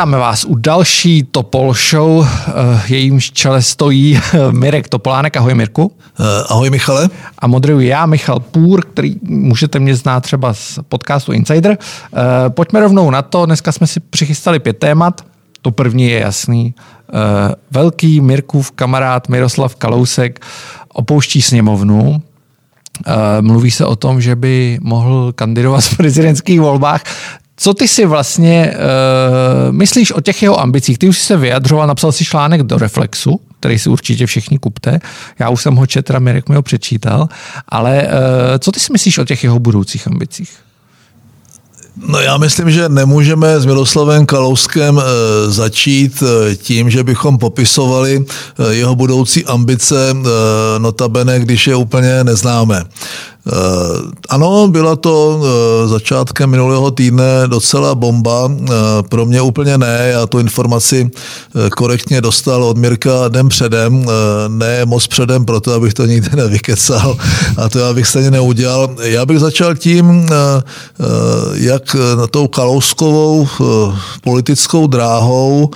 Vítáme vás u další Topol Show. Eh, jejímž čele stojí eh, Mirek Topolánek. Ahoj Mirku. Eh, ahoj Michale. A moderuji já, Michal Půr, který můžete mě znát třeba z podcastu Insider. Pojďme rovnou na to. Dneska jsme si přichystali pět témat. To první je jasný. Velký Mirkův kamarád Miroslav Kalousek opouští sněmovnu. Mluví se o tom, že by mohl kandidovat v prezidentských volbách. Co ty si vlastně uh, myslíš o těch jeho ambicích? Ty už jsi se vyjadřoval, napsal si článek do Reflexu, který si určitě všichni kupte. Já už jsem ho četl, Mirek mi ho přečítal. Ale uh, co ty si myslíš o těch jeho budoucích ambicích? No já myslím, že nemůžeme s Miroslavem Kalouskem e, začít tím, že bychom popisovali jeho budoucí ambice, notabene, když je úplně neznáme. Eh, ano, byla to eh, začátkem minulého týdne docela bomba. Eh, pro mě úplně ne, já tu informaci korektně dostal od Mirka den předem, ne moc předem, proto abych to nikdy nevykecal a to já bych stejně neudělal. Já bych začal tím, jak na tou kalouskovou politickou dráhou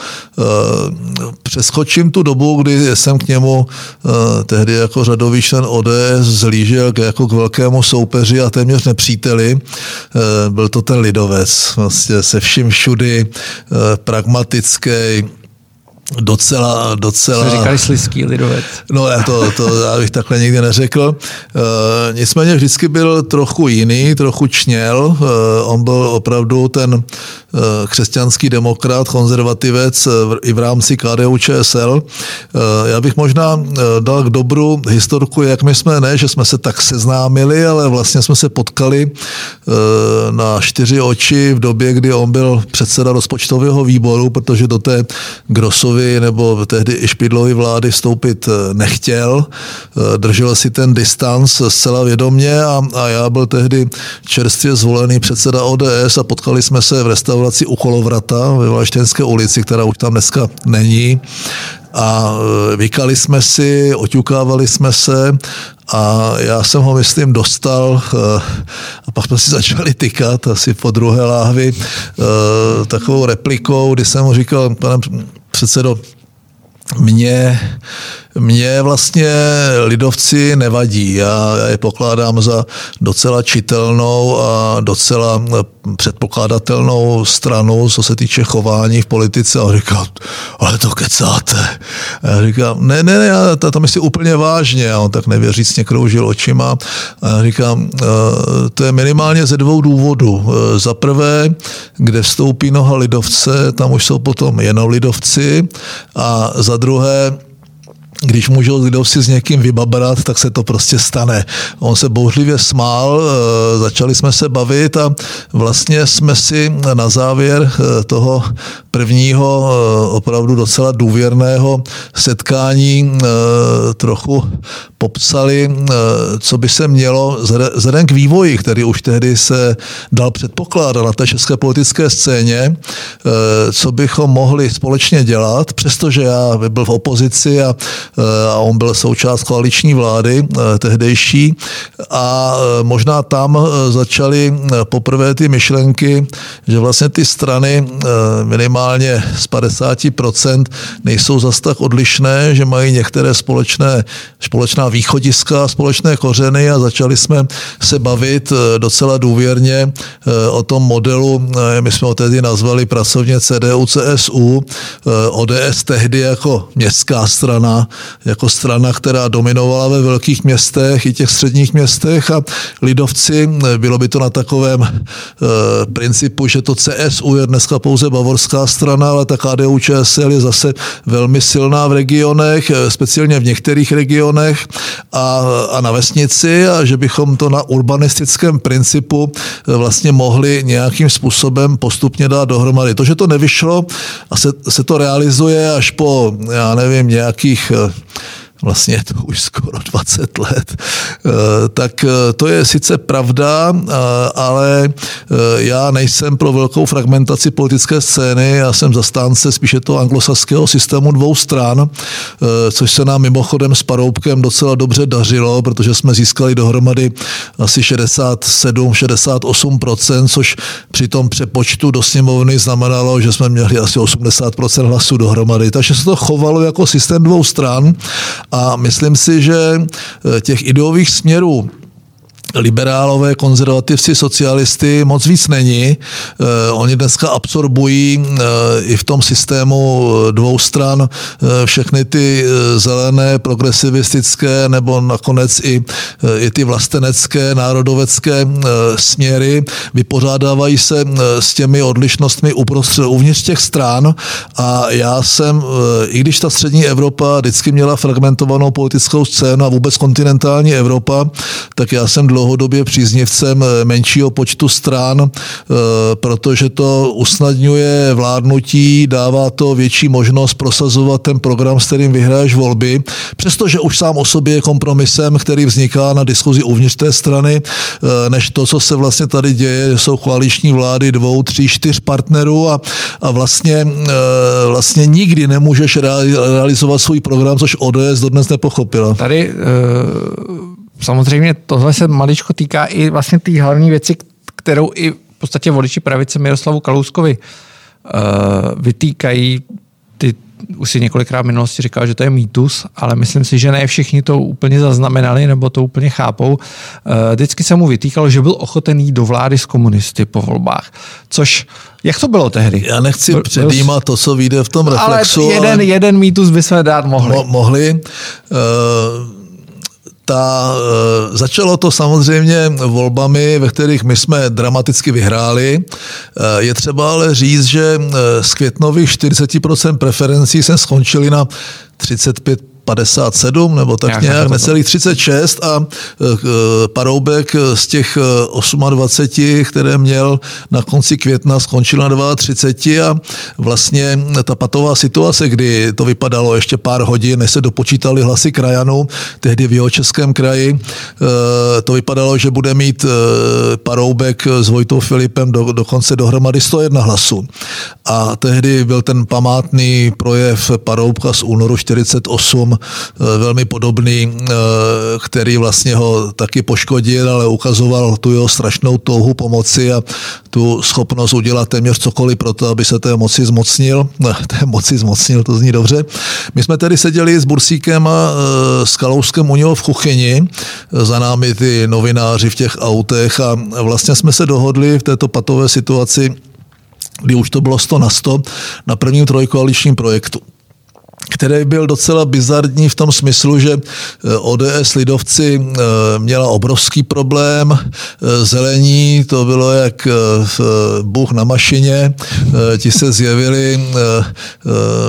přeskočím tu dobu, kdy jsem k němu tehdy jako řadový člen ODS zlížel jako k velké velkému soupeři a téměř nepříteli. Eh, byl to ten lidovec, vlastně se vším všudy, eh, pragmatický, docela, docela... Jste říkali sliský lidovec. No, já to, to já bych takhle nikdy neřekl. E, nicméně vždycky byl trochu jiný, trochu čněl. E, on byl opravdu ten e, křesťanský demokrat, konzervativec e, i v rámci KDU ČSL. E, já bych možná e, dal k dobru historku, jak my jsme, ne, že jsme se tak seznámili, ale vlastně jsme se potkali e, na čtyři oči v době, kdy on byl předseda rozpočtového výboru, protože do té Grosové Špidlovy nebo tehdy i Špidlovy vlády vstoupit eh, nechtěl, eh, držel si ten distanc zcela vědomě a, a já byl tehdy čerstvě zvolený předseda ODS a potkali jsme se v restauraci u Kolovrata ve Valaštěnské ulici, která už tam dneska není. A eh, vykali jsme si, oťukávali jsme se a já jsem ho, myslím, dostal a pak jsme si začali tykat asi po druhé láhvi takovou replikou, kdy jsem mu říkal, pane předsedo, mě, mě vlastně lidovci nevadí. Já, já je pokládám za docela čitelnou a docela předpokládatelnou stranu, co se týče chování v politice. A říkal, ale to kecáte. A já říkám, ne, ne, ne, já to, to myslím úplně vážně. A on tak nevěřícně kroužil očima. A já říkám, e, to je minimálně ze dvou důvodů. E, za prvé, kde vstoupí noha lidovce, tam už jsou potom jenom lidovci. A za druhé, když můžou si s někým vybabrat, tak se to prostě stane. On se bouřlivě smál, eh, začali jsme se bavit a vlastně jsme si na závěr eh, toho prvního eh, opravdu docela důvěrného setkání trochu popsali, co by se mělo vzhledem k vývoji, který už tehdy se dal předpokládat na té české politické scéně, co bychom mohli společně dělat, přestože já byl v opozici a a on byl součást koaliční vlády eh, tehdejší. A eh, možná tam začaly poprvé ty myšlenky, že vlastně ty strany minimálně z 50% nejsou zas tak odlišné, že mají některé společné, společná východiska, společné kořeny a začali jsme se bavit docela důvěrně o tom modelu, my jsme ho tehdy nazvali pracovně CDU, CSU, ODS tehdy jako městská strana, jako strana, která dominovala ve velkých městech i těch středních městech a lidovci, bylo by to na takovém e, principu, že to CSU je dneska pouze bavorská strana, ale ta KDU ČSL je zase velmi silná v regionech, eh, speciálně v některých regionech a, a na vesnici a že bychom to na urbanistickém principu eh, vlastně mohli nějakým způsobem postupně dát dohromady. To, že to nevyšlo a se, se to realizuje až po, já nevím, nějakých the vlastně je to už skoro 20 let, tak to je sice pravda, ale já nejsem pro velkou fragmentaci politické scény, já jsem zastánce spíše toho anglosaského systému dvou stran, což se nám mimochodem s Paroubkem docela dobře dařilo, protože jsme získali dohromady asi 67-68%, což při tom přepočtu do sněmovny znamenalo, že jsme měli asi 80% hlasů dohromady. Takže se to chovalo jako systém dvou stran a myslím si, že eh, těch ideových směrů liberálové, konzervativci, socialisty moc víc není. Uh, oni dneska absorbují uh, i v tom systému dvou stran všechny ty zelené, progresivistické nebo nakonec i, i ty vlastenecké, národovecké směry. Vypořádávají se s těmi odlišnostmi uprostřed, uvnitř těch stran a já jsem, i když ta střední Evropa vždycky měla fragmentovanou politickou scénu a vůbec kontinentální Evropa, tak já jsem dlouho dlouhodobě příznivcem eh, menšího počtu stran, eh, protože to usnadňuje vládnutí, dává to větší možnost prosazovat ten program, s kterým vyhraješ volby, přestože už sám o sobě je kompromisem, který vzniká na diskuzi uvnitř té strany, eh, než to, co se vlastně tady děje, jsou koaliční vlády dvou, tří, čtyř partnerů a, a vlastně, vlastně nikdy nemůžeš realizovat svůj program, což ODS dodnes nepochopila. Tady uh samozřejmě tohle se maličko týká i vlastně té hlavní věci, kterou i v podstatě voliči pravice Miroslavu Kalouskovi uh, vytýkají. Ty už si několikrát v minulosti říkal, že to je mýtus, ale myslím si, že ne všichni to úplně zaznamenali nebo to úplně chápou. Uh, vždycky se mu vytýkalo, že byl ochoten jít do vlády s komunisty po volbách, což jak to bylo tehdy? Já nechci předjímat to, co vyjde v tom reflexu. Ale jeden, ale jeden mýtus by se dát mohli. Mo- mohli. Uh, ta, e, začalo to samozřejmě volbami, ve kterých my jsme dramaticky vyhráli. E, je třeba ale říct, že e, z květnových 40% preferencí jsme skončili na 35 57 nebo tak nějak, nějak necelých 36 a e, Paroubek z těch 28, e, které měl na konci května, skončil na 32 a vlastně ta patová situace, kdy to vypadalo ještě pár hodin, než se dopočítali hlasy krajanů, tehdy v jeho českém kraji, to vypadalo, že bude mít Paroubek s Vojtou Filipem do, dokonce dohromady 101 hlasů. A tehdy byl ten památný projev Paroubka z únoru 48, Eh, velmi podobný, eh, který vlastně ho taky poškodil, ale ukazoval tu jeho strašnou touhu pomoci a tu schopnost udělat téměř cokoliv pro to, aby se té moci zmocnil. Té moci zmocnil, to zní dobře. My jsme tedy seděli s Bursíkem a eh, s Kalouskem u něho v kuchyni, za námi ty novináři v těch autech a vlastně jsme se dohodli v této patové situaci, kdy už to bylo 100 na 100, na prvním trojkoaličním projektu který byl docela bizardní v tom smyslu, že eh, ODS lidovci eh, měla obrovský problém, eh, zelení to bylo jak Bůh na mašině, ti se zjevili,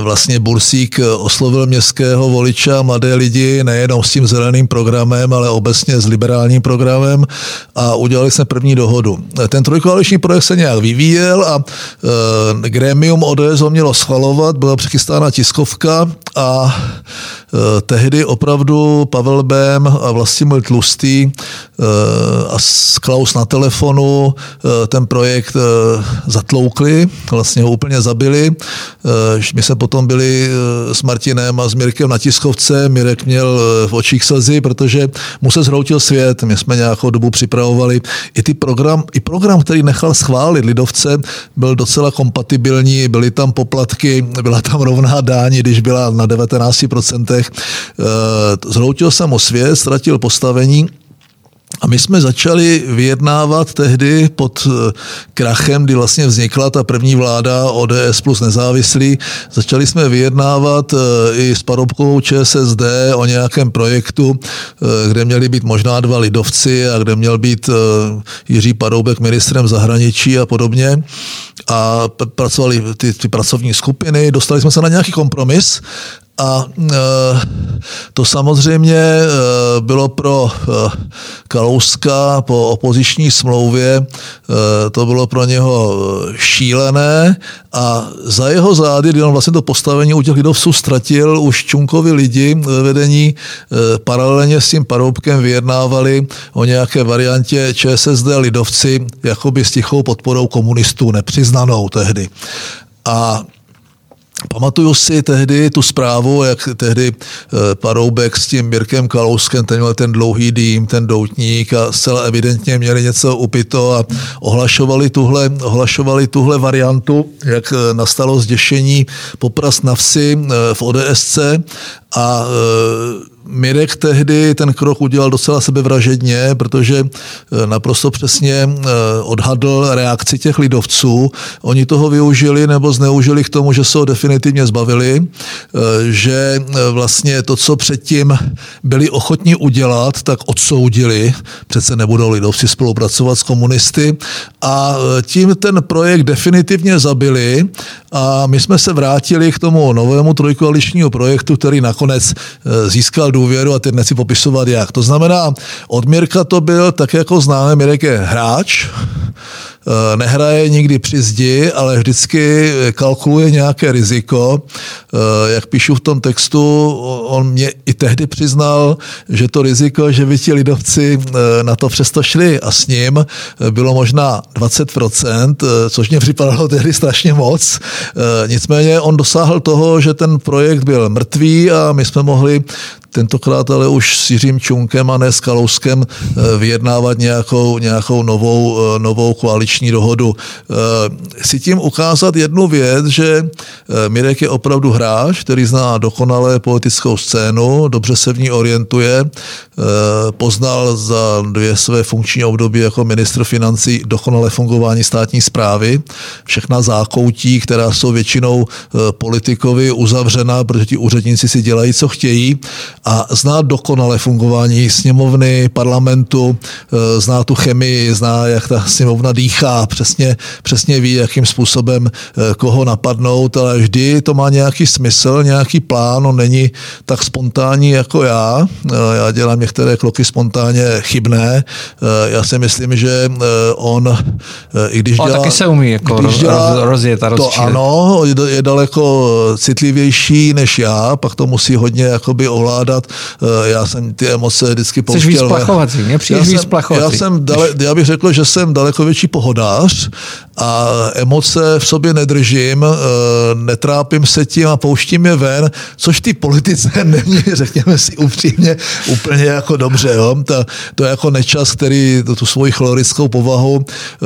vlastně Bursík oslovil městského voliča, mladé lidi, nejenom s tím zeleným programem, ale obecně s liberálním programem a udělali jsme první dohodu. Ten trojkoaliční projekt se nějak vyvíjel a grémium ODS ho mělo schvalovat, byla přechystána tiskovka a e, tehdy opravdu Pavel Bém a Vlastimil Tlustý e, a Klaus na telefonu e, ten projekt zatloukli, vlastně ho úplně zabili. My jsme potom byli s Martinem a s Mirkem na tiskovce, Mirek měl v očích slzy, protože mu se zhroutil svět. My jsme nějakou dobu připravovali i, ty program, i program, který nechal schválit Lidovce, byl docela kompatibilní, byly tam poplatky, byla tam rovná dáň, když byla na 19%. Eh, zhroutil jsem o svět, ztratil postavení a my jsme začali vyjednávat tehdy pod eh, krachem, kdy vlastně vznikla ta první vláda ODS plus nezávislí. Začali jsme vyjednávat eh, i s Parobkovou ČSSD o nějakém projektu, kde měli být možná dva lidovci a kde měl být Jiří Paroubek ministrem zahraničí a podobně. A pracovali ty, ty pracovní skupiny, dostali jsme se na nějaký kompromis A to samozřejmě bylo pro Kalouska po opoziční smlouvě, to bylo pro něho šílené a za jeho zády, kdy on vlastně to postavení u těch lidovců ztratil, už Čunkovi lidi ve vedení paralelně s tím Paroubkem vyjednávali o nějaké variantě ČSSD lidovci jakoby s tichou podporou komunistů, nepřiznanou tehdy. A Pamatuju si tehdy tu zprávu, jak tehdy eh, Paroubek s tím Mirkem Kalouskem, ten měl ten dlouhý dým, ten doutník a zcela evidentně měli něco upito a ohlašovali tuhle, ohlašovali tuhle variantu, jak eh, nastalo zděšení poprast na vsi eh, v ODSC a Mirek tehdy ten krok udělal docela sebevražedně, protože eh, naprosto přesně eh, odhadl reakci těch lidovců. Oni toho využili nebo zneužili k tomu, že se ho definitivně zbavili, eh, že vlastně to, co předtím byli ochotní udělat, tak odsoudili. Přece nebudou lidovci spolupracovat s komunisty a tím ten projekt definitivně zabili a my jsme se vrátili k tomu novému trojkoaličního projektu, který nakonec získal důvěru a teď nechci popisovat jak. To znamená, od Mirka to byl, tak jako známe, Mirek je hráč, Eh, nehraje nikdy při zdi, ale vždycky kalkuluje nějaké riziko. Eh, jak píšu v tom textu, on mě i tehdy přiznal, že to riziko, že by ti lidovci eh, na to přesto šli a s ním bylo možná 20%, což mě připadalo tehdy strašně moc. Nicméně on dosáhl toho, že ten projekt byl mrtvý a my jsme mohli tentokrát ale už s Jiřím Čunkem a ne s Kalouskem vyjednávat nějakou, nějakou novou, novou koaliční dohodu. Eh, si tím ukázat jednu věc, že eh, Mirek je opravdu hráč, který zná dokonale politickou scénu, dobře se v ní orientuje, eh, poznal za dvě své funkční období jako ministr financí dokonale fungování státní zprávy, všechna zákoutí, která jsou většinou politikovi uzavřena, protože ti úředníci si dělají, co chtějí a zná dokonale fungování sněmovny, parlamentu, zná tu chemii, zná, jak ta sněmovna dýchá, přesně, přesně ví, jakým způsobem eh, koho napadnout, ale vždy to má nějaký smysl, nějaký plán, on není tak spontánní jako já. Eh, já dělám některé kroky spontánně chybné. Já si myslím, že on, i když dělá... taky se umí jako roz, dělá, rozjet a To ano, je daleko citlivější než já, pak to musí hodně jakoby ovládat. Já jsem ty emoce vždycky pouštěl. Jsi víc plachovací, mě přijde víc plachovací. Já, jsem dale, já bych řekl, že jsem daleko větší pohodář a emoce v sobě nedržím, eh, netrápím se tím a pouštím je ven, což ty politice není, řekněme si upřímně, úplně jako dobře. Jo? Ta, to je jako nečas, který tu svoji chlorickou povahu, eh,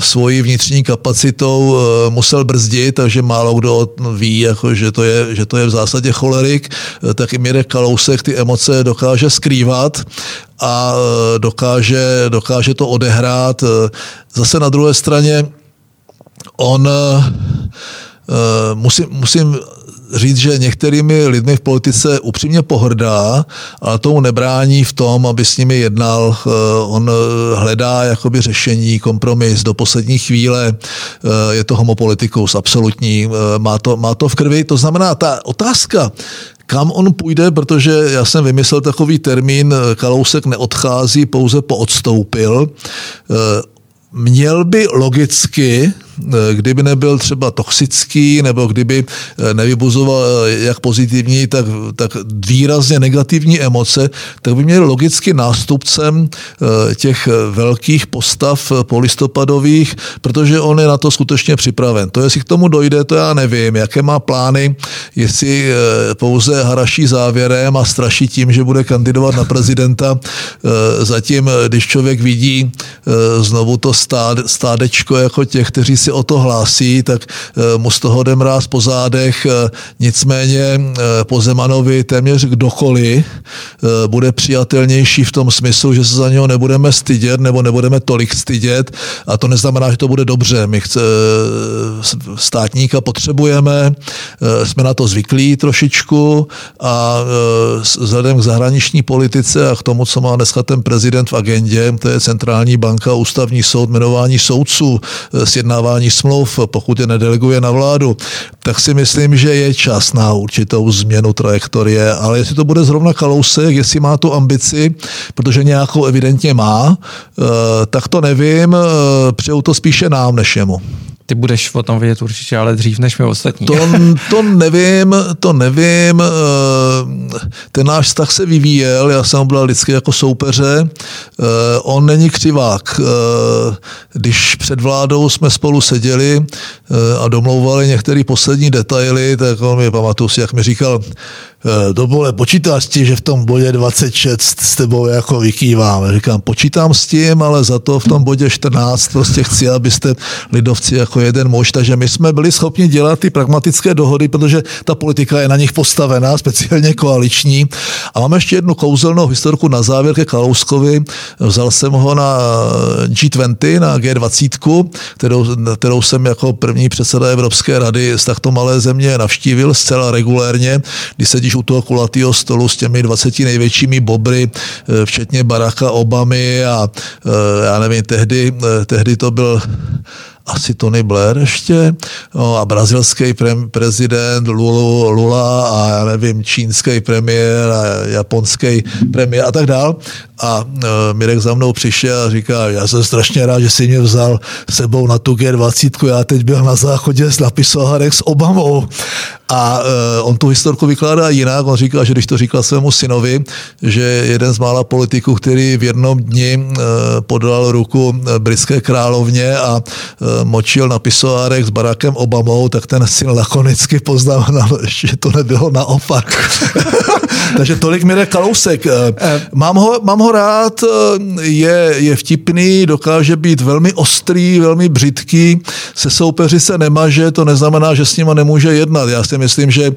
svoji vnitřní kapacitou eh, musel brzdit, takže málo kdo ví, jako, že, to je, že to je v zásadě cholerik, tak i Mirek Kalousek ty emoce dokáže skrývat a dokáže, dokáže to odehrát. Zase na druhé straně on musím, musím říct, že některými lidmi v politice upřímně pohrdá, ale tomu nebrání v tom, aby s nimi jednal. On hledá jakoby řešení, kompromis do poslední chvíle. Je to homopolitikou absolutní, má to, má to v krvi. To znamená, ta otázka, kam on půjde, protože já jsem vymyslel takový termín, Kalousek neodchází, pouze poodstoupil. Měl by logicky Eh, kdyby nebyl třeba toxický, nebo kdyby eh, nevybuzoval eh, jak pozitivní, tak, tak výrazně negativní emoce, tak by měl logicky nástupcem těch velkých postav polistopadových, protože on je na to skutečně připraven. To, jestli k tomu dojde, to já nevím, jaké má plány, jestli pouze haraší závěrem a straší tím, že bude kandidovat na prezidenta. Zatím, když člověk vidí znovu to stádečko jako těch, kteří si o to hlásí, tak eh, mu z toho jde mráz po zádech. Eh, nicméně eh, po Zemanovi téměř kdokoliv bude přijatelnější v tom smyslu, že se za něho nebudeme stydět nebo nebudeme tolik stydět a to neznamená, že to bude dobře. My chce, státníka potřebujeme, jsme na to zvyklí trošičku a vzhledem k zahraniční politice a k tomu, co má dneska ten prezident v agendě, to je centrální banka, ústavní soud, jmenování soudců, sjednávání porušování smluv, pokud je nedeleguje na vládu, tak si myslím, že je čas na určitou změnu trajektorie, ale jestli to bude zrovna Kalousek, jestli má tu ambici, protože nějakou evidentně má, eh, tak to nevím, eh, přeju to spíše nám než jemu. Ty budeš o tom vědět určitě, ale dřív než my ostatní. To, to nevím, to nevím. Eh, ten náš vztah se vyvíjel, já jsem byl vždycky jako soupeře. Eh, on není křivák. Eh, když před vládou jsme spolu seděli a domlouvali některé poslední detaily, tak on mi pamatuju si, jak mi říkal, Dobole, počítáš s tím, že v tom bodě 26 s tebou jako vykývám. Říkám, počítám s tím, ale za to v tom bodě 14 prostě chci, abyste lidovci jako jeden muž, takže my jsme byli schopni dělat ty pragmatické dohody, protože ta politika je na nich postavená, speciálně koaliční. A máme ještě jednu kouzelnou historku na závěr ke Kalouskovi. Vzal jsem ho na G20, na G20, kterou, kterou jsem jako první předseda Evropské rady z takto malé země navštívil zcela regulérně, když sedíš u toho kulatého stolu s těmi 20 největšími bobry, eh, včetně Baracka Obamy a eh, já nevím, tehdy, eh, tehdy to byl asi Tony Blair ještě, no, a brazilský pre, prezident Lulu, Lula a já nevím, čínský premiér a japonský premiér a tak dál. A e, Mirek za mnou přišel a říká, já jsem strašně rád, že si mě vzal sebou na tu G20, já teď byl na záchodě s napisovarek s Obamou. A e, on tu historku vykládá jinak, on říká, že když to říkal svému synovi, že jeden z mála politiků, který v jednom dni e, podal ruku britské královně a e, močil na pisoárek s Barackem Obamou, tak ten syn lakonicky poznamenal, že to nebylo naopak. Takže tolik mi Kalousek. Mám ho, mám ho rád, je, je vtipný, dokáže být velmi ostrý, velmi břitký, se soupeři se nemaže, to neznamená, že s nima nemůže jednat. Já si myslím, že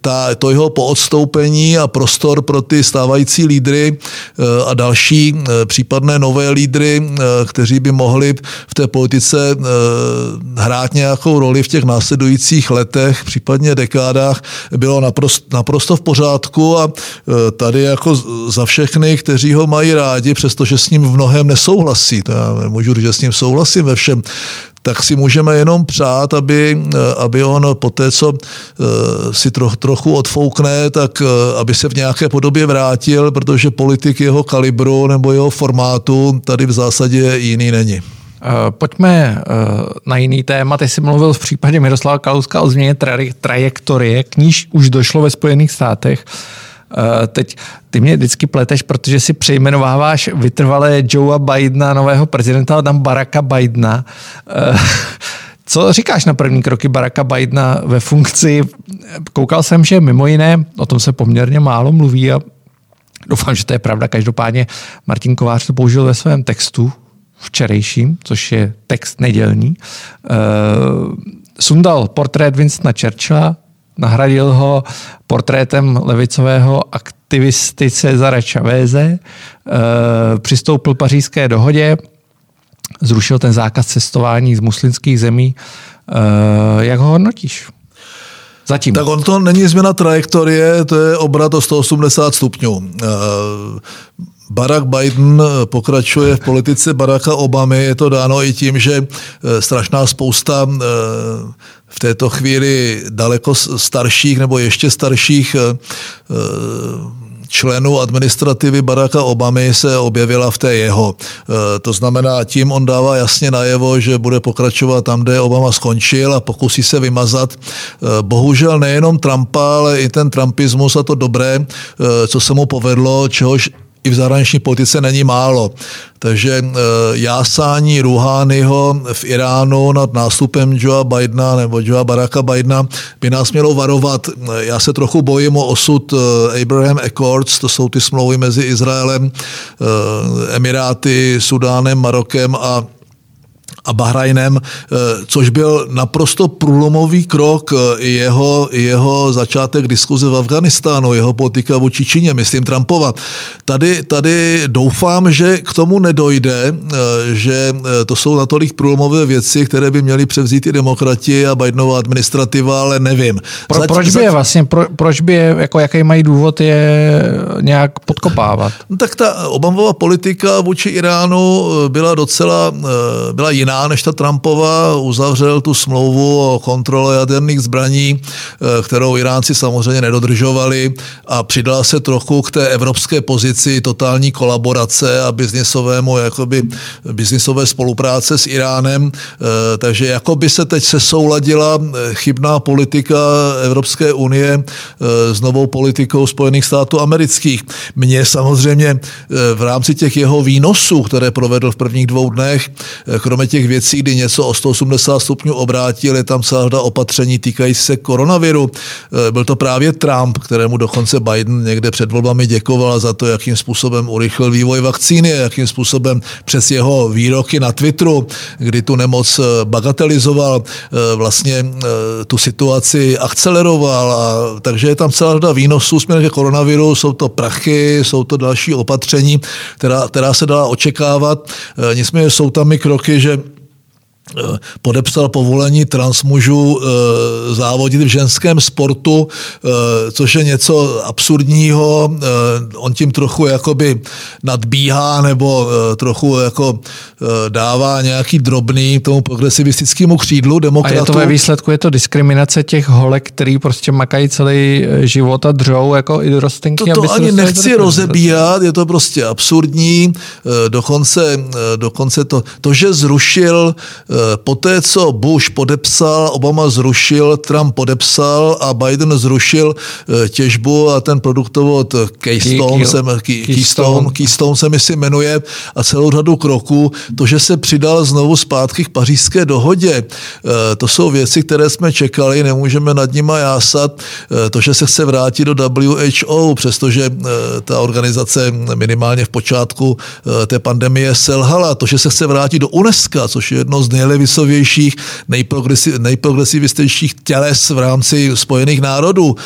ta, to jeho poodstoupení a prostor pro ty stávající lídry a další případné nové lídry, kteří by mohli v té politice hrát nějakou roli v těch následujících letech, případně dekádách, bylo naprosto, naprosto v pořádku a tady jako za všechny, kteří ho mají rádi, přestože s ním v mnohem nesouhlasí, to já nemůžu říct, že s ním souhlasím ve všem, tak si můžeme jenom přát, aby, aby on po té, co eh, si troch, trochu odfoukne, tak eh, aby se v nějaké podobě vrátil, protože politik jeho kalibru nebo jeho formátu tady v zásadě jiný není. Eh, pojďme na jiný téma. Ty jsi mluvil v případě Miroslava Kalouska o změně trajektorie, k níž už došlo ve Spojených státech. Uh, teď ty mě vždycky pleteš, protože si přejmenováváš vytrvalé Joea Bidena, nového prezidenta, tam Baracka Bidena. Co říkáš na první kroky Baracka Bidena ve funkci? Koukal jsem, že mimo jiné, o tom se poměrně málo mluví a doufám, že to je pravda. Každopádně Martin Kovář to použil ve svém textu včerejším, což je text nedělní. Uh, sundal portrét Winstona Churchilla, Nahradil ho portrétem levicového aktivisty Cezara Chaveze, e, přistoupil pařížské dohodě, zrušil ten zákaz cestování z muslimských zemí. E, jak ho hodnotíš? Zatím. Tak on to není změna trajektorie, to je obrat o 180 stupňů. Barack Biden pokračuje v politice Baracka Obamy. Je to dáno i tím, že strašná spousta v této chvíli daleko starších nebo ještě starších eh, eh, členů administrativy Baracka Obamy se objevila v té jeho. Eh, to znamená, tím on dává jasně najevo, že bude pokračovat tam, kde Obama skončil a pokusí se vymazat bohužel nejenom Trumpa, ale i ten trumpismus a to dobré, co se mu povedlo, čehož i v zahraniční politice není málo. Takže e, jásání Ruhányho v Iránu nad nástupem Joea Bidena nebo Joea Baracka Bidena by nás mělo varovat. Já se trochu bojím o osud e, Abraham Accords, to jsou ty smlouvy mezi Izraelem, Emiráty, Sudánem, Marokem a a Bahrajnem, eh, což byl naprosto průlomový krok eh, jeho, jeho začátek diskuze v Afganistánu, jeho politika vůči Číně, myslím Trumpova. Tady, tady doufám, že k tomu nedojde, eh, že to jsou natolik průlomové věci, které by měly převzít i demokrati a Bidenova administrativa, ale nevím. Pro, Zať, proč by je vlastně, pro, proč by je, jako jaký mají důvod je nějak podkopávat? No, tak ta Obamova politika vůči Iránu byla docela, byla jiná jiná než ta Trumpova, uzavřel tu smlouvu o kontrole jaderných zbraní, kterou Iránci samozřejmě nedodržovali a přidal se trochu k té evropské pozici totální kolaborace a biznisovému, jakoby biznisové spolupráce s Iránem. Takže jakoby se teď sesouladila chybná politika Evropské unie s novou politikou Spojených států amerických. Mně samozřejmě v rámci těch jeho výnosů, které provedl v prvních dvou dnech, kromě těch věcí, kdy něco o 180 stupňů obrátil, je tam celá opatření týkající se koronaviru. Byl to právě Trump, kterému dokonce Biden někde před volbami děkoval za to, jakým způsobem urychlil vývoj vakcíny, jakým způsobem přes jeho výroky na Twitteru, kdy tu nemoc bagatelizoval, vlastně tu situaci akceleroval. A, takže je tam celá řada výnosů směrem ke koronaviru, jsou to prachy, jsou to další opatření, která, která se dala očekávat. E, nicméně jsou tam i kroky, že podepsal povolení transmužů eh, závodit v ženském sportu, eh, což je něco absurdního. On tím trochu jakoby nadbíhá nebo trochu jako dává nějaký drobný tomu progresivistickému křídlu demokratů. A je to ve výsledku, je to diskriminace těch holek, který prostě makají celý život a dřou jako i dorostinky. To, to ani nechci rozebírat, je to prostě absurdní. Dokonce, dokonce to, to, že zrušil Poté, co Bush podepsal, Obama zrušil, Trump podepsal a Biden zrušil eh, těžbu a ten produktovod Keystone, se, Keystone, Keystone se mi si jmenuje a celou řadu kroků, to, že se přidal znovu zpátky k pařížské dohodě, eh, to jsou věci, které jsme čekali, nemůžeme nad nima jásat. Eh, to, že se chce vrátit do WHO, přestože ta organizace minimálně v počátku té pandemie selhala, to, že se chce vrátit do UNESCO, což je jedno z nej nejlevicovějších, nejprogresiv, nejprogresivističtějších těles v rámci Spojených národů.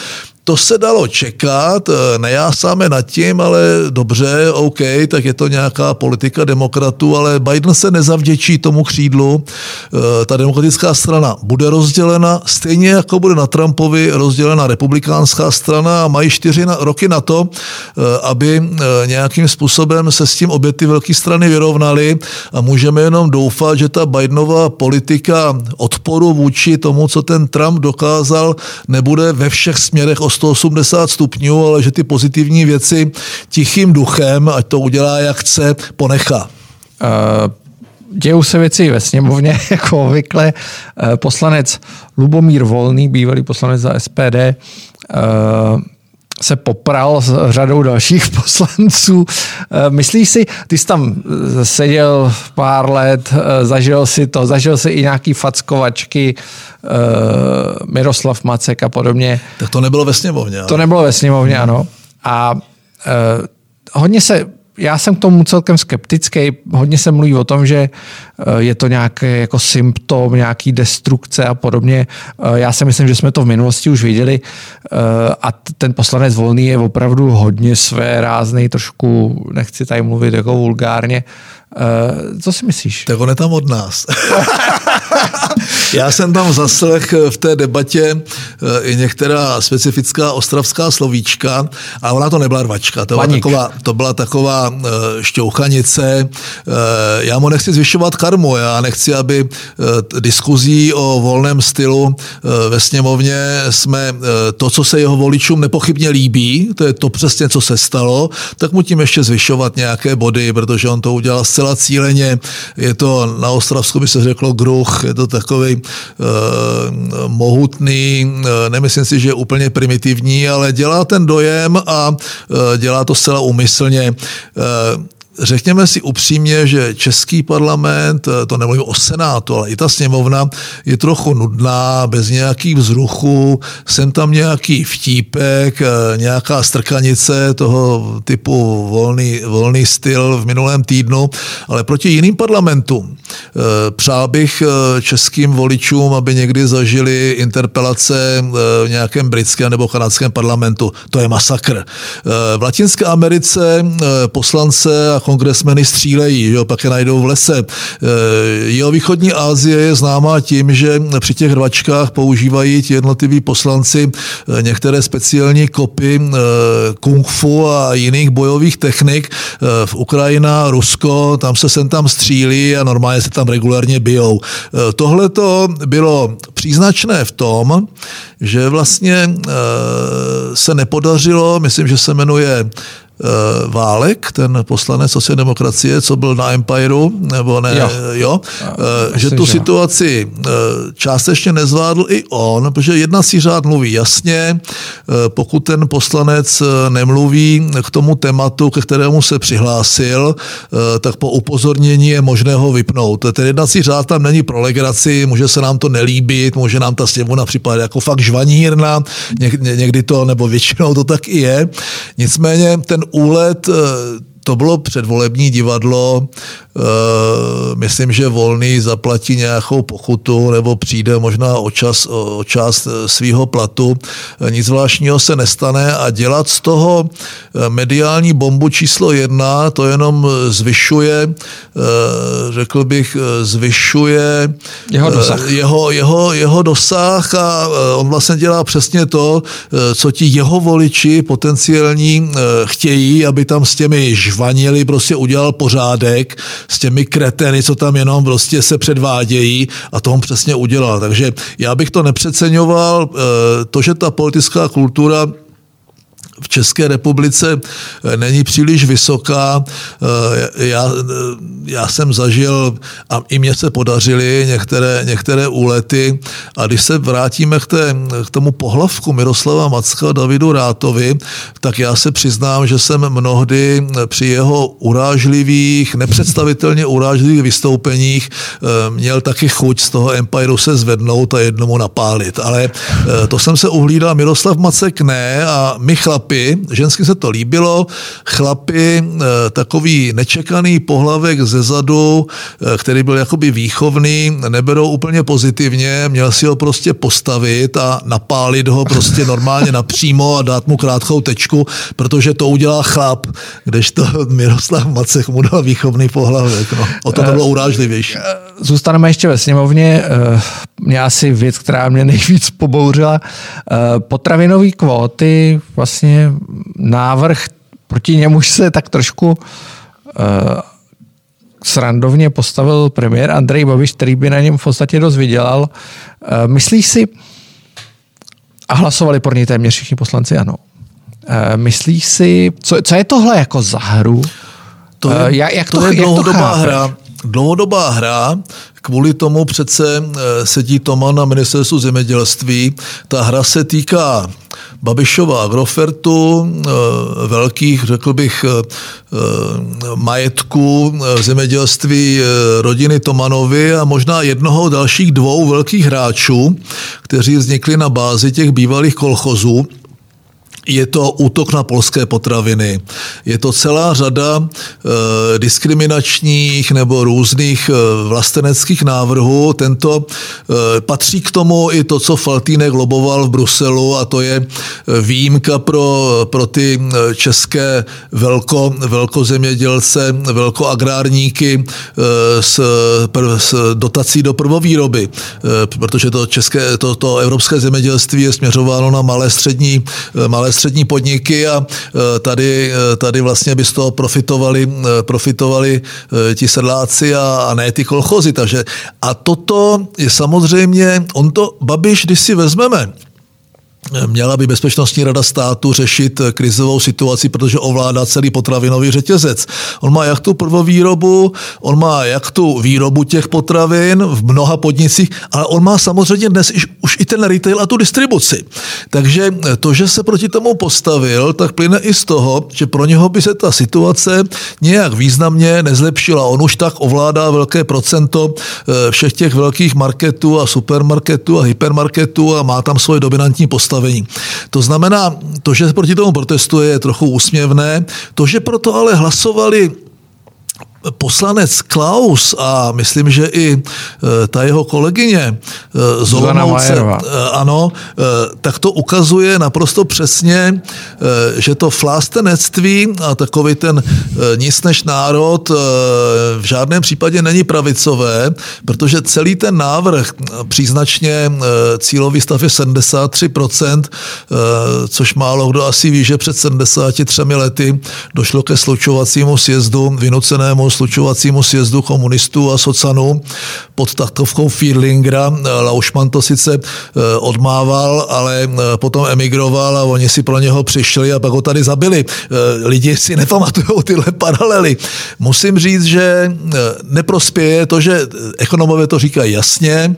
To se dalo čekat, eh, nejásáme nad tím, ale dobře, OK, tak je to nějaká politika demokratů, ale Biden se nezavděčí tomu křídlu. Eh, ta demokratická strana bude rozdělena, stejně jako bude na Trumpovi rozdělena republikánská strana a mají čtyři roky na to, eh, aby nějakým způsobem se s tím obě ty velké strany vyrovnaly a můžeme jenom doufat, že ta Bidenová politika odporu vůči tomu, co ten Trump dokázal, nebude ve všech směrech 180 stupňů, ale že ty pozitivní věci tichým duchem, ať to udělá jak chce, ponechá. Uh dějou se věci ve sněmovně, jako obvykle. Poslanec Lubomír Volný, bývalý poslanec za SPD, se popral s řadou dalších poslanců. Myslíš si, ty jsi tam seděl pár let, zažil si to, zažil si i nějaký fackovačky, Miroslav Macek a podobně. Tak to nebylo ve sněmovně. Ale... To nebylo ve sněmovně, ano. A hodně se já jsem k tomu celkem skeptický. Hodně se mluví o tom, že eh, je to nějaký jako symptom nějaký destrukce a podobně. Já si myslím, že jsme to v minulosti už viděli a ten poslanec Volný je opravdu hodně své rázný, trošku, nechci tady mluvit jako vulgárně, co si myslíš? Tak on je tam od nás. Já jsem tam zaslech v té debatě uh, i některá specifická ostravská slovíčka, a ona to nebyla rvačka, to byla taková, to byla taková uh, šťouchanice. Já mu nechci zvyšovat karmu, já nechci, aby diskuzí o volném stylu ve sněmovně jsme to, co se jeho voličům nepochybně líbí, to je to přesně, co se stalo, tak mu tím ještě zvyšovat nějaké body, protože on to udělal zcela cíleně. Je to na Ostravsku by se řeklo gruch, je to takový uh, mohutný, uh, nemyslím si, že je úplně primitivní, ale dělá ten dojem a uh, dělá to zcela úmyslně. Uh, řekněme si upřímně, že český parlament, to nemluvím o senátu, ale i ta sněmovna je trochu nudná, bez nějakých vzruchů, sem tam nějaký vtípek, nějaká strkanice toho typu volný, volný styl v minulém týdnu, ale proti jiným parlamentům. Eh, přál bych eh, českým voličům, aby někdy zažili interpelace eh, v nějakém britském nebo kanadském parlamentu. To je masakr. V Latinské Americe poslance a kongresmeny střílejí, jo, pak je najdou v lese. Jeho východní Asie je známá tím, že při těch rvačkách používají ti jednotliví poslanci některé speciální kopy kung fu a jiných bojových technik. V Ukrajina, Rusko, tam se sem tam střílí a normálně se tam regulárně bijou. Tohle to bylo příznačné v tom, že vlastně se nepodařilo, myslím, že se jmenuje Válek, ten poslanec sociální demokracie, co byl na Empireu, nebo ne, jo, jo eh, že tu situaci eh, částečně nezvládl i on, protože jednací řád mluví jasně, pokud ten poslanec nemluví k tomu tématu, ke kterému se přihlásil, tak po upozornění je možné ho vypnout. Ten jednací řád tam není pro legraci, může se nám to nelíbit, může nám ta sněmovna připadat jako fakt žvanírna, někdy to, nebo většinou to tak i je. Nicméně ten úlet eh, to bylo předvolební divadlo, myslím, že Volný zaplatí nějakou pokutu nebo přijde možná o, čas, o část eh, svého platu. Nic zvláštního se nestane a dělat z toho eh, mediální bombu číslo jedna, to jenom zvyšuje, řekl bych, zvyšuje jeho dosah. Jeho, jeho, jeho dosah a on vlastně dělá přesně to, co ti jeho voliči potenciální chtějí, aby tam s těmi žvanili, prostě udělal pořádek s těmi kreteny, co tam jenom prostě se předvádějí a to on přesně udělal. Takže já bych to nepřeceňoval, eh, to, že ta politická kultura v České republice eh, není příliš vysoká. Eh, já, eh, já jsem zažil, a i mně se podařily některé, některé úlety, a když se vrátíme k, té, k tomu pohlavku Miroslava Macka a Davidu Rátovi, tak já se přiznám, že jsem mnohdy při jeho urážlivých, nepředstavitelně urážlivých vystoupeních měl taky chuť z toho Empireu se zvednout a jednomu napálit. Ale to jsem se uhlídal, Miroslav Macek ne a my chlapy, žensky se to líbilo, chlapy, eh, takový nečekaný pohlavek ze zadu, eh, který byl jakoby výchovný, neberou úplně pozitivně, měl si ho prostě postavit a napálit ho prostě normálně napřímo a dát mu krátkou tečku, protože to udělá chlap, kdežto Miroslav Macech mu dal výchovný pohlavek. No. O to, to bylo urážlivější. Eh, zůstaneme ještě ve sněmovně. Mě asi věc, která mě nejvíc pobouřila. Potravinové kvóty vlastně návrh, proti němuž se tak trošku uh, srandovně postavil premiér Andrej Babiš, který by na něm v podstatě dost vydělal. Myslíš si, a hlasovali pro něj téměř všichni poslanci, ano. Myslíš si, co, co je tohle jako za hru? To je, jak, jak to, to je jak dlouhodobá hra. Dlouhodobá hra, kvůli tomu přece sedí Toma na ministerstvu zemědělství. Ta hra se týká Babišova Agrofertu, eh, velkých, řekl bych, eh, eh, majetků zemědělství rodiny Tomanovi a možná jednoho dalších dvou velkých hráčů, kteří vznikli na bázi těch bývalých kolchozů je to útok na polské potraviny. Je to celá řada e, diskriminačních nebo různých e, vlasteneckých návrhů. Tento e, patří k tomu i to, co Faltýnek loboval v Bruselu a to je výjimka pro, pro ty české velko, velkozemědělce, velkoagrárníky e, s, pr, s dotací do prvovýroby, e, protože to, české, to, to evropské zemědělství je směřováno na malé střední, malé střední podniky a e, tady, e, tady vlastně by z toho profitovali, e, profitovali ti sedláci a, a ne ty kolchozy. Takže, a toto je samozřejmě, on to, Babiš, když si vezmeme, Měla by Bezpečnostní rada státu řešit krizovou situaci, protože ovládá celý potravinový řetězec. On má jak tu prvovýrobu, on má jak tu výrobu těch potravin v mnoha podnicích, ale on má samozřejmě dnes už i ten retail a tu distribuci. Takže to, že se proti tomu postavil, tak plyne i z toho, že pro něho by se ta situace nějak významně nezlepšila. On už tak ovládá velké procento eh, všech těch velkých marketů a supermarketů a hypermarketů a má tam svoje dominantní postavení postavení. To znamená, to, že proti tomu protestuje, je trochu úsměvné. To, že proto ale hlasovali poslanec Klaus a myslím, že i e, ta jeho kolegyně e, z Olomouce, e, ano, tak to ukazuje naprosto přesně, že to flástenectví a takový ten nic než národ v žádném případě není pravicové, protože celý ten návrh příznačně cílový stav je 73%, což málo kdo asi ví, že před 73 lety došlo ke slučovacímu sjezdu vynucenému slučovacímu sjezdu komunistů a socanů pod taktovkou Fiedlingera. Laušman to sice eh, odmával, ale eh, potom emigroval a oni si pro něho přišli a pak ho tady zabili. Eh, lidi si nepamatují tyhle paralely. Musím říct, že neprospěje to, že ekonomové to říkají jasně,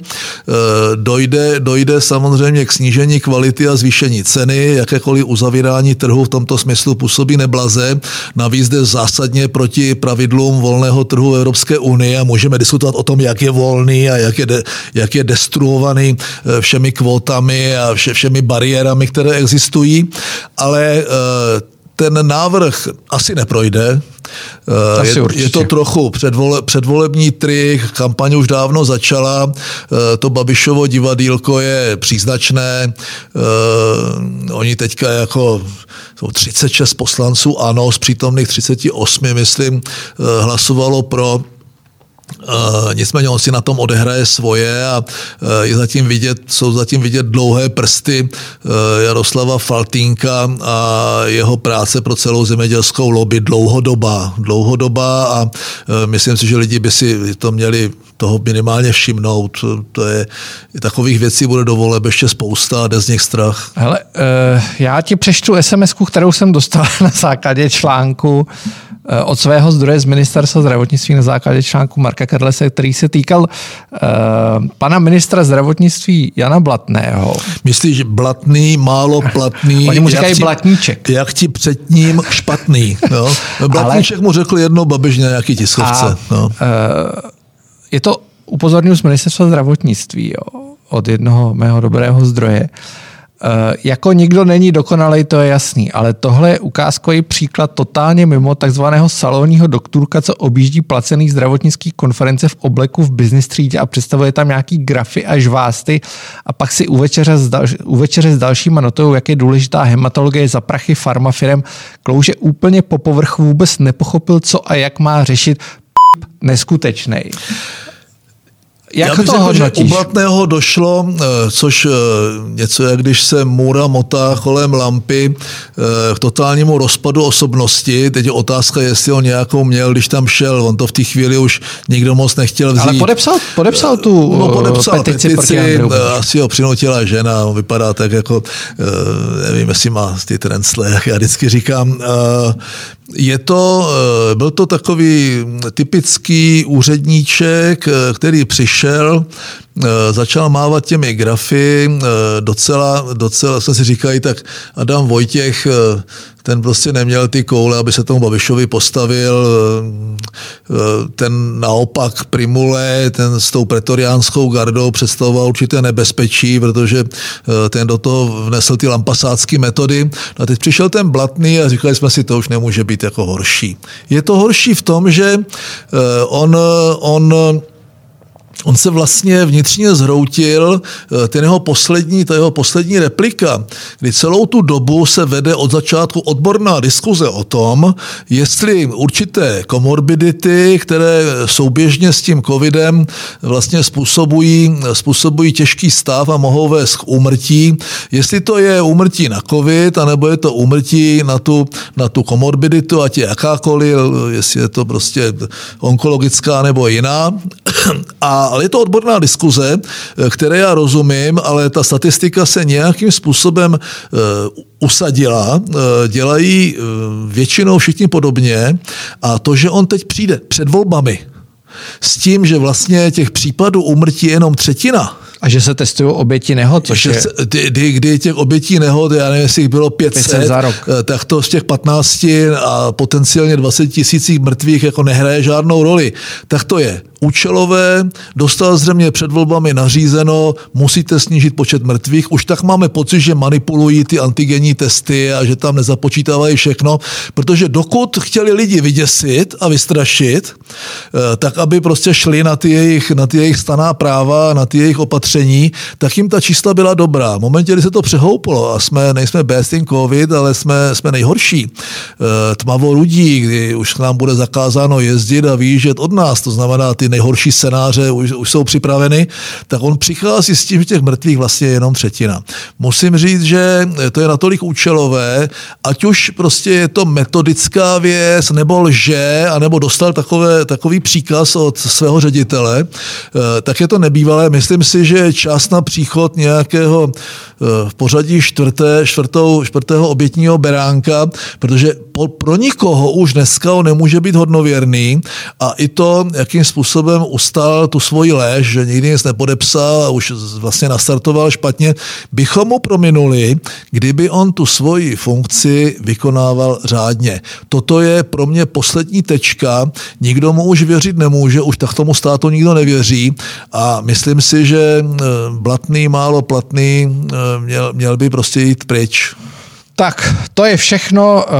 dojde, dojde samozřejmě k snížení kvality a zvýšení ceny, jakékoliv uzavírání trhu v tomto smyslu působí neblaze. Navíc jde zásadně proti pravidlům volného trhu Evropské unie a můžeme diskutovat o tom, jak je volný a jak je, de, jak je destruovaný eh, všemi kvótami a vše, všemi bariérami, které existují, ale eh, ten návrh asi neprojde. Eh, asi je, je to trochu předvole, předvolební trik, kampaň už dávno začala, to Babišovo divadílko je příznačné, oni teďka jako jsou 36 poslanců, ano, z přítomných 38, myslím, eh, hlasovalo pro nicméně on si na tom odehraje svoje a uh, je zatím vidět, jsou zatím vidět dlouhé prsty uh, Jaroslava Faltínka a jeho práce pro celou zemědělskou lobby dlouhodobá. Dlouhodobá a myslím si, že lidi by si to měli toho minimálně všimnout. To je, takových věcí bude dovolet ještě spousta a jde z nich strach. Hele, já ti přečtu sms kterou jsem dostal na základě článku Eh, od svého zdroje z ministerstva zdravotnictví na základě článku Marka Karlese, který se týkal uh, pana ministra zdravotnictví Jana Blatného. Myslíš blatný, málo platný? Oni mu říkají ti, blatníček. Jak ti před ním špatný. Jo? Blatníček Ale, mu řekl jedno babiž nějaký tiskovce. A, no. uh, je to upozorňuji z ministerstva zdravotnictví jo, od jednoho mého dobrého zdroje. Eh, jako nikdo není dokonalej, to je jasný, ale tohle je ukázkový příklad totálně mimo takzvaného salonního doktorka, co objíždí placený zdravotnický konference v obleku v business třídě a představuje tam nějaký grafy a žvásty a pak si u večeře s, dal, u večeře s dalšíma notou, jak je důležitá hematologie za prachy farmafirem, klouže úplně po povrchu, vůbec nepochopil, co a jak má řešit neskutečnej. Jak Já to řekl, že u Blatného došlo, eh, což eh, něco, jak když se Můra motá kolem lampy eh, k totálnímu rozpadu osobnosti. Teď je otázka, jestli on nějakou měl, když tam šel. On to v té chvíli už nikdo moc nechtěl vzít. Ale podepsal, podepsal tu no, podepsal petici, petici asi ho přinutila žena. On vypadá tak jako, nevím, jestli má ty trencle, jak já vždycky říkám. Je to, byl to takový typický úředníček, který přišel přišel, eh, začal mávat těmi grafy, eh, docela, docela jsme si říkají, tak Adam Vojtěch, eh, ten prostě neměl ty koule, aby se tomu Babišovi postavil, ten naopak Primule, ten s tou pretoriánskou gardou představoval určité nebezpečí, protože ten do toho vnesl ty lampasácké metody. A teď přišel ten Blatný a říkali jsme si, to už nemůže být jako horší. Je to horší v tom, že on, on on se vlastně vnitřně zhroutil, eh, ten jeho poslední, ta jeho poslední replika, kdy celou tu dobu se vede od začátku odborná diskuze o tom, jestli určité komorbidity, které souběžně s tím covidem vlastně způsobují, způsobují těžký stav a mohou vést k úmrtí, jestli to je úmrtí na covid, anebo je to úmrtí na tu, na tu komorbiditu, ať je jakákoliv, jestli je to prostě onkologická nebo jiná. A ale je to odborná diskuze, eh, které já rozumím, ale ta statistika se nějakým způsobem eh, usadila, eh, dělají většinou všichni podobně a to, že on teď přijde před volbami s tím, že vlastně těch případů umrtí je jenom třetina, a že se testují oběti nehod, což je... Kdy, kdy těch obětí nehod, já nevím, jestli jich bylo 500, 500 za rok. tak to z těch 15 a potenciálně 20 tisících mrtvých jako nehraje žádnou roli. Tak to je účelové, dostal zřejmě před volbami nařízeno, musíte snížit počet mrtvých. Už tak máme pocit, že manipulují ty antigenní testy a že tam nezapočítávají všechno, protože dokud chtěli lidi vyděsit a vystrašit, eh, tak aby prostě šli na ty jejich, na ty jejich staná práva, na ty jejich opatření, tak jim ta čísla byla dobrá. V momentě, kdy se to přehouplo a jsme, nejsme best in covid, ale jsme, jsme nejhorší, eh, tmavo lidí, kdy už k nám bude zakázáno jezdit a výjíždět od nás, to znamená, ty nejhorší scénáře už, už jsou připraveny, tak on přichází s tím, že těch mrtvých vlastně je jenom třetina. Musím říct, že to je natolik účelové, ať už prostě je to metodická věc, nebo lže, anebo dostal takové, takový příkaz od svého ředitele, eh, tak je to nebývalé. Myslím si, že čas na příchod nějakého eh, v pořadí čtvrté, čtvrtou, čtvrtého obětního beránka, protože pro nikoho už dneska on nemůže být hodnověrný a i to, jakým způsobem ustal tu svoji léž, že nikdy nic nepodepsal a už vlastně nastartoval špatně, bychom mu prominuli, kdyby on tu svoji funkci vykonával řádně. Toto je pro mě poslední tečka, nikdo mu už věřit nemůže, už tak tomu státu nikdo nevěří a myslím si, že eh, blatný, málo platný eh, měl, měl by prostě jít pryč. Tak, to je všechno uh,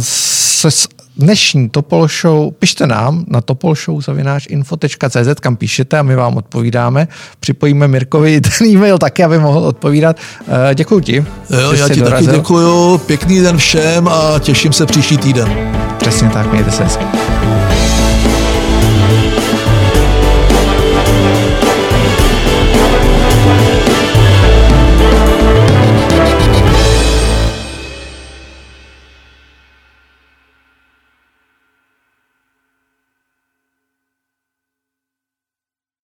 se dnešní Topol Show. Pište nám na topolshow.info.cz, kam píšete a my vám odpovídáme. Připojíme Mirkovi ten e-mail taky, aby mohl odpovídat. Uh, děkuji ti. Jo, já ti dorazil. taky děkuju. Pěkný den všem a těším se příští týden. Přesně tak, mějte se hezky.